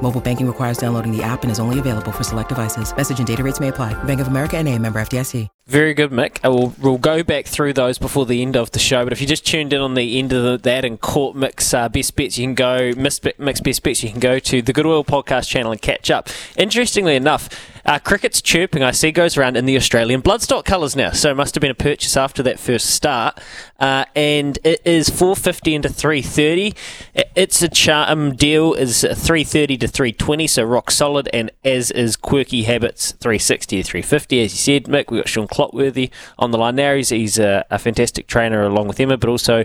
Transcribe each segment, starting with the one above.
Mobile banking requires downloading the app and is only available for select devices. Message and data rates may apply. Bank of America and a member FDIC. Very good, Mick. Uh, We'll, go back through those before the end of the show. But if you just tuned in on the end of the, that and caught Mick's uh, best bets, you can go Mick's best bets. You can go to the Goodwill podcast channel and catch up. Interestingly enough, uh, cricket's chirping I see goes around in the Australian bloodstock colours now. So it must have been a purchase after that first start, uh, and it is four fifty into three thirty. It's a charm deal is three thirty to three twenty, so rock solid, and as is Quirky Habits three sixty to three fifty. As you said, Mick, we have got Shaun Clotworthy on the line now. He's, he's a, a fantastic trainer along with Emma, but also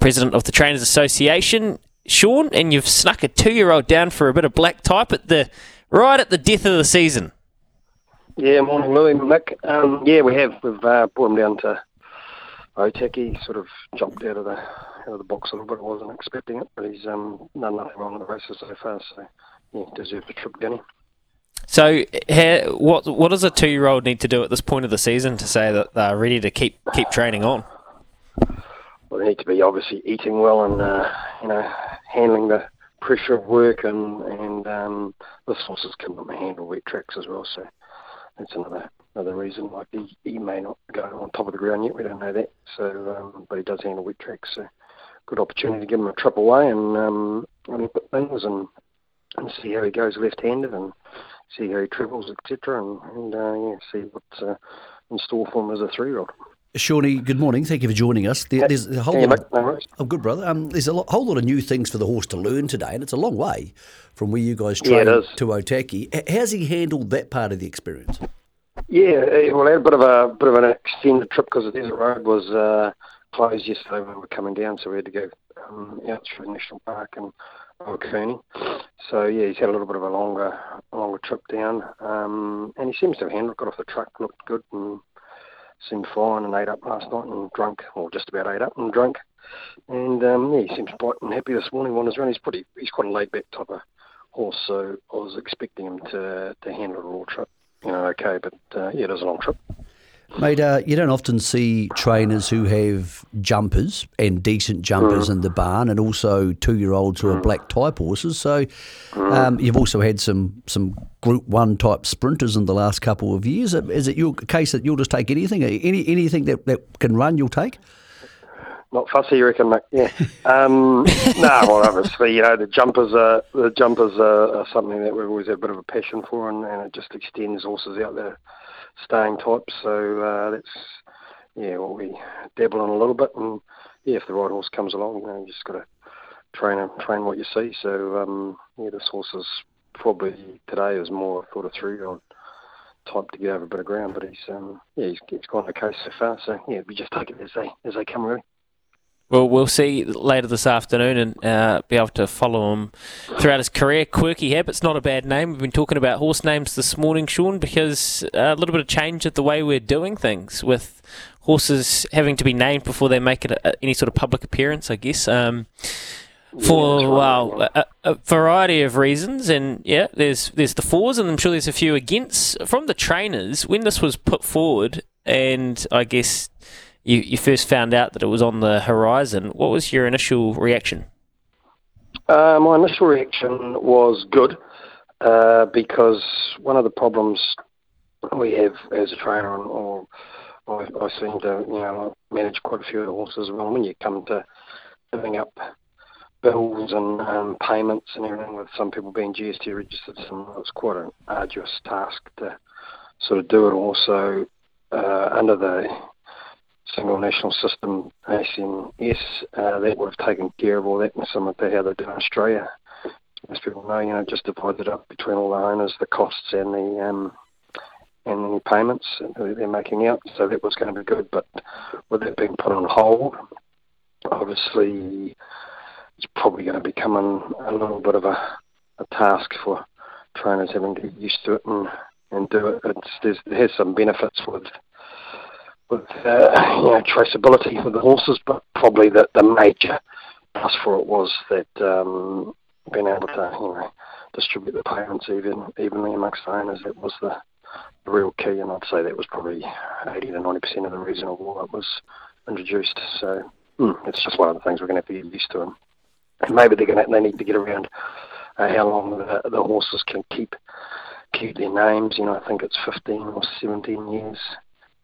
president of the Trainers Association. Shaun, and you've snuck a two-year-old down for a bit of black type at the right at the death of the season. Yeah, morning, Louis, Mick. Um, yeah, we have. We've uh, brought him down to Otaki. Sort of jumped out of the out of the box a little bit. I wasn't expecting it, but he's um, done nothing wrong in the races so far. So yeah, deserves a trip, Danny. So, ha- what what does a two-year-old need to do at this point of the season to say that they're ready to keep keep training on? Well, they need to be obviously eating well and uh, you know handling the pressure of work and and um, this horses can handle wet tracks as well. So that's another another reason. Like he, he may not go on top of the ground yet. We don't know that. So, um, but he does handle wet tracks. So good opportunity to give him a trip away and um, and at things and and see how he goes left-handed and see how he travels, etc. And, and uh, yeah, see what's uh, in store for him as a three-year-old. Shawnee, good morning. Thank you for joining us. There, there's a whole Hey, lot. Of, no oh, good brother. Um, there's a lo- whole lot of new things for the horse to learn today, and it's a long way from where you guys Yeah, train is. to Otaki. How's he handled that part of the experience? Yeah, well, I had a bit of a bit of an extended trip because the desert road was uh, closed yesterday when we were coming down, so we had to go um, out through the national park and Cooney. So yeah, he's had a little bit of a longer longer trip down, um, and he seems to have handled. Got off the truck, looked good, and seemed fine, and ate up last night and drunk, or just about ate up and drunk. And um, yeah, he seems bright and happy this morning on his run. He's pretty, he's quite a laid back type of horse, so I was expecting him to to handle a all trip you know, okay, but uh, yeah, was a long trip. Mate, uh, you don't often see trainers who have jumpers and decent jumpers in the barn, and also two-year-olds who are black type horses. So um, you've also had some some Group One type sprinters in the last couple of years. Is it your case that you'll just take anything, any anything that, that can run, you'll take? Not fussy, you reckon, Mick? Yeah. Um, no, well, obviously, you know, the jumpers are the jumpers are, are something that we've always had a bit of a passion for, and, and it just extends horses out there, staying types. So uh, that's yeah, what we dabble in a little bit, and yeah, if the right horse comes along, you know, you just got to train him, train what you see. So um, yeah, this horse is probably today is more sort of three-year-old type to get over a bit of ground, but he's um, yeah, he's, he's gone okay so far. So yeah, we just take it as they as they come really. Well, we'll see later this afternoon and uh, be able to follow him throughout his career. Quirky Habits, not a bad name. We've been talking about horse names this morning, Shaun, because a little bit of change at the way we're doing things with horses having to be named before they make it a, any sort of public appearance, I guess. Um, for well, a, a variety of reasons, and yeah, there's there's the fours, and I'm sure there's a few against from the trainers when this was put forward, and I guess you, you first found out that it was on the horizon, what was your initial reaction? Uh, my initial reaction was good uh, because one of the problems we have as a trainer, and or I, I seem to you know manage quite a few horses. Well, when you come to giving up bills and um, payments and everything, with some people being GST registered, some it's quite an arduous task to sort of do it. Also, uh, under the single national system, ACNS, uh, that would have taken care of all that and similar to how they do in Australia. As people know, you know, just divided up between all the owners, the costs and the um, and any payments that they're making out. So that was going to be good, but with that being put on hold, obviously it's probably going to become an, a little bit of a, a task for trainers having to get used to it and, and do it. It's, there's, it has some benefits with with uh, you know traceability for the horses, but probably the, the major plus for it was that um, being able to you know distribute the payments even evenly amongst owners. That was the, the real key, and I'd say that was probably 80 to 90 percent of the reason why it was introduced. So mm, it's just one of the things we're going to have to get used to, and, and maybe they're going to they need to get around uh, how long the, the horses can keep keep their names. You know, I think it's 15 or 17 years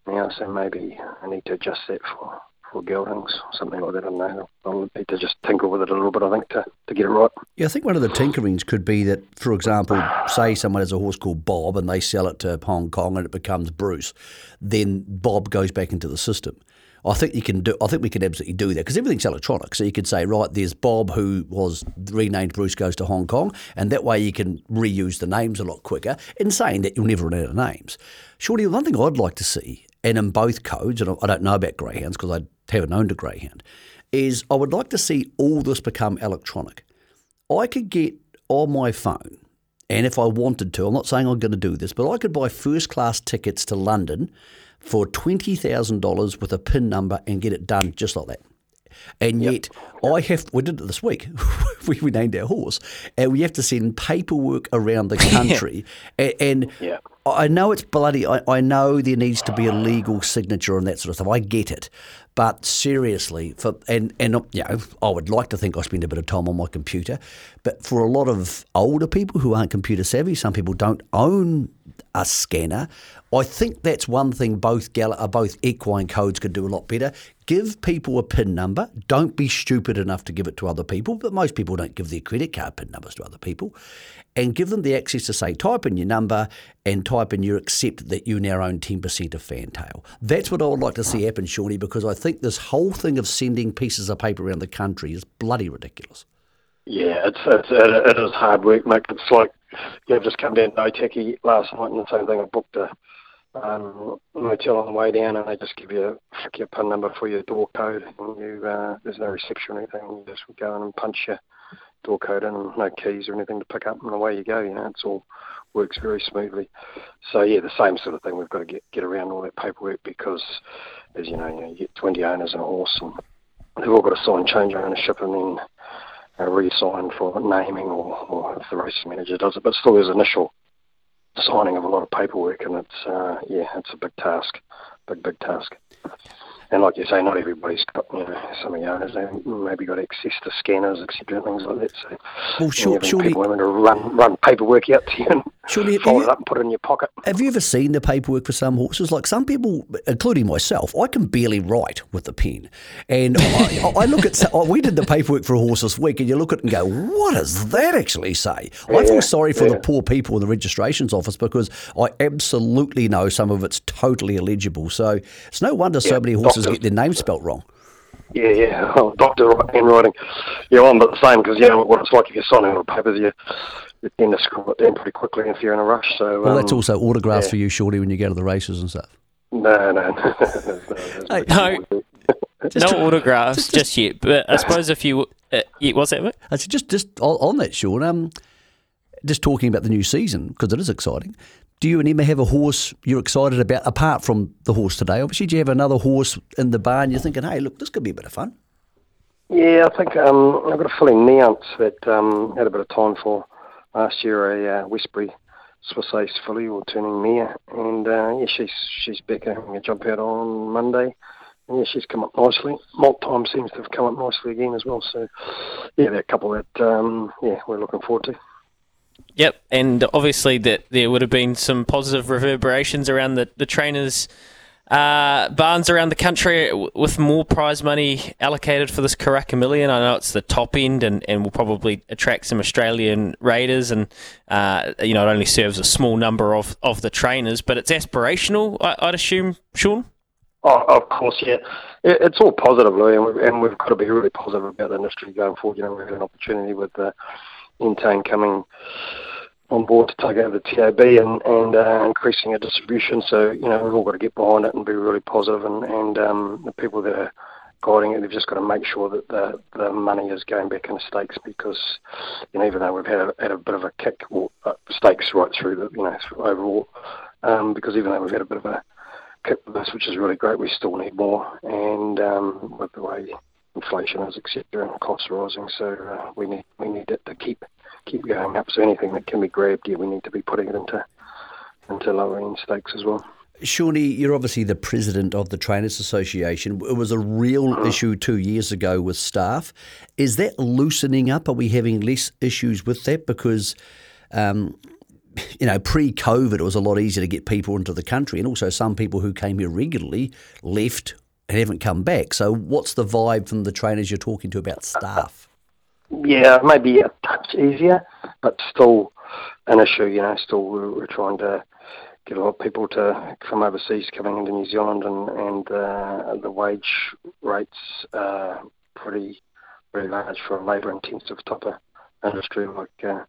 now, so maybe I need to adjust that for for geldings, something like that. I don't know. I'll need to just tinker with it a little bit, I think, to, to get it right. Yeah, I think one of the tinkerings could be that, for example, say someone has a horse called Bob and they sell it to Hong Kong and it becomes Bruce, then Bob goes back into the system. I think you can do. I think we can absolutely do that because everything's electronic. So you could say, right, there's Bob who was renamed Bruce goes to Hong Kong, and that way you can reuse the names a lot quicker. In saying that, you'll never run out of names. Surely, one thing I'd like to see, and in both codes, and I don't know about greyhounds because I haven't owned a greyhound, is I would like to see all this become electronic. I could get on my phone. And if I wanted to, I'm not saying I'm going to do this, but I could buy first class tickets to London for $20,000 with a PIN number and get it done just like that. And yep. yet, I have, we did it this week. we, we, named our horse, and we have to send paperwork around the country. and, and. I know it's bloody, I, I know there needs to be a legal signature and that sort of stuff. I get it. But seriously, for and, and you know, I would like to think I spend a bit of time on my computer, but for a lot of older people who aren't computer savvy, some people don't own a scanner. I think that's one thing both uh, both equine codes could do a lot better. Give people a PIN number. Don't be stupid enough to give it to other people, but most people don't give their credit card PIN numbers to other people. And give them the access to say, type in your number and type in your accept that you now own 10% of Fantail. That's what I would like to see happen, Shawnee, because I think this whole thing of sending pieces of paper around the country is bloody ridiculous. Yeah, it's, it's it, is hard work, mate. It's like yeah, I've just come down to Otaki last night, and the same thing. I booked a um, motel on the way down, and they just give you a your PIN number for your door code, and you uh, there's no reception or anything. You just go in and punch your door code in, and no keys or anything to pick up, and away you go. You know, it's all works very smoothly. So yeah, the same sort of thing. We've got to get get around all that paperwork because, as you know, you, know, you get 20 owners and a horse, and they've all got to sign change ownership, and then uh, re-sign for naming, or, or if the race manager does it. But still, there's initial signing of a lot of paperwork, and it's uh, yeah, it's a big task, big big task. And like you say, not everybody's got, you know, some of the owners they maybe got access to scanners, etc., things like that. So, well, sure, surely people having to run run paperwork out to you surely, fold it up and put it in your pocket. Have you ever seen the paperwork for some horses? Like some people, including myself, I can barely write with the pen, and I, I, look at. We did the paperwork for a horse this week, and you look at it and go, "What does that actually say?" Yeah, I feel sorry for yeah. the poor people in the registrations office because I absolutely know some of it's totally illegible. So it's no wonder yeah, so many horses doctors get their names spelt wrong. Yeah, yeah. Oh, doctor handwriting. Yeah, I'm but the same because you know what it's like if you're signing on papers, you you tend to screw it down pretty quickly if you're in a rush. So well, um, that's also autographs yeah. for you, Shorty, when you go to the races and stuff. No, no, no. no. no autographs just, just, yet, but I suppose if you uh, yeah, what's that? Mate? I said just just on that, Shaun. Um, just talking about the new season because it is exciting do you and Emma have a horse you're excited about apart from the horse today? Obviously, do you have another horse in the barn you're thinking, hey, look, this could be a bit of fun? Yeah, I think um, I've got a filly Neance that um, had a bit of time for last year, a uh, Westbury Swiss Ace filly or turning mare, and uh, yeah, she's she's back having a jump out on Monday. And yeah, she's come up nicely. Malt time seems to have come up nicely again as well. So, yeah, a couple that um, yeah we're looking forward to. Yep, and obviously that there would have been some positive reverberations around the the trainers. Uh, barns around the country with more prize money allocated for this Karaka Million. I know it's the top end and, and will probably attract some Australian raiders and, uh, you know, it only serves a small number of, of the trainers, but it's aspirational, I, would assume, Shaun? Oh, of course, yeah. it's all positive, Louis, and we've, and we've got to be really positive about the industry going forward. You know, we've had an opportunity with the Entain coming on board to take over the TAB and, and uh, increasing our distribution. So, you know, we've all got to get behind it and be really positive and, and um, the people that are guiding it, they've just got to make sure that the, the money is going back in stakes because, you know, even though we've had a, had a bit of a kick, or uh, stakes right through the, you know, overall, um, because even though we've had a bit of a kick with this, which is really great. We still need more, and um, with the way inflation is, etc., and costs rising, so uh, we need we need it to keep keep going up. So anything that can be grabbed, yeah, we need to be putting it into into lower end stakes as well. Shawnee, you're obviously the president of the Trainers Association. It was a real mm. issue two years ago with staff. Is that loosening up? Are we having less issues with that? Because, um, you know, pre COVID, it was a lot easier to get people into the country. And also, some people who came here regularly left and haven't come back. So, what's the vibe from the trainers you're talking to about staff? Yeah, maybe a touch easier, but still an issue. You know, still we're, trying to get a lot of people to from overseas coming into New Zealand, and and uh, the wage rates are pretty very large for a labour-intensive type of industry like uh,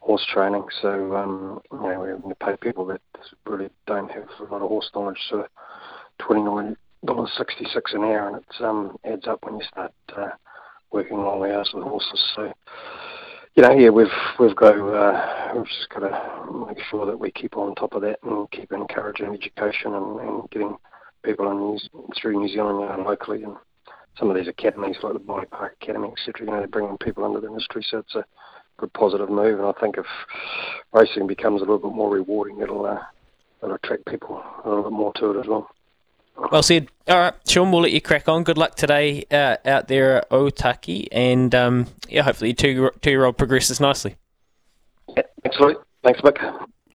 horse training. So um, you know we're having to pay people that really don't have a lot of horse knowledge. So twenty nine dollars sixty six an hour, and it um, adds up when you start uh, working long hours with horses. So you know, yeah, we've we've got uh, we've just got to make sure that we keep on top of that and keep encouraging education and, and getting people in New, through New Zealand know, locally and some of these academies like the Body Park Academy, etc. You know, they're bringing people into the industry, so it's a good positive move. And I think if racing becomes a little bit more rewarding, it'll uh, it'll attract people a little bit more to it as well. Well said. All right, Shaun, we'll let you crack on. Good luck today uh, out there at Otaki, and um, yeah, hopefully two two year old progresses nicely. Yeah, thanks, Lloyd. Thanks, Mick.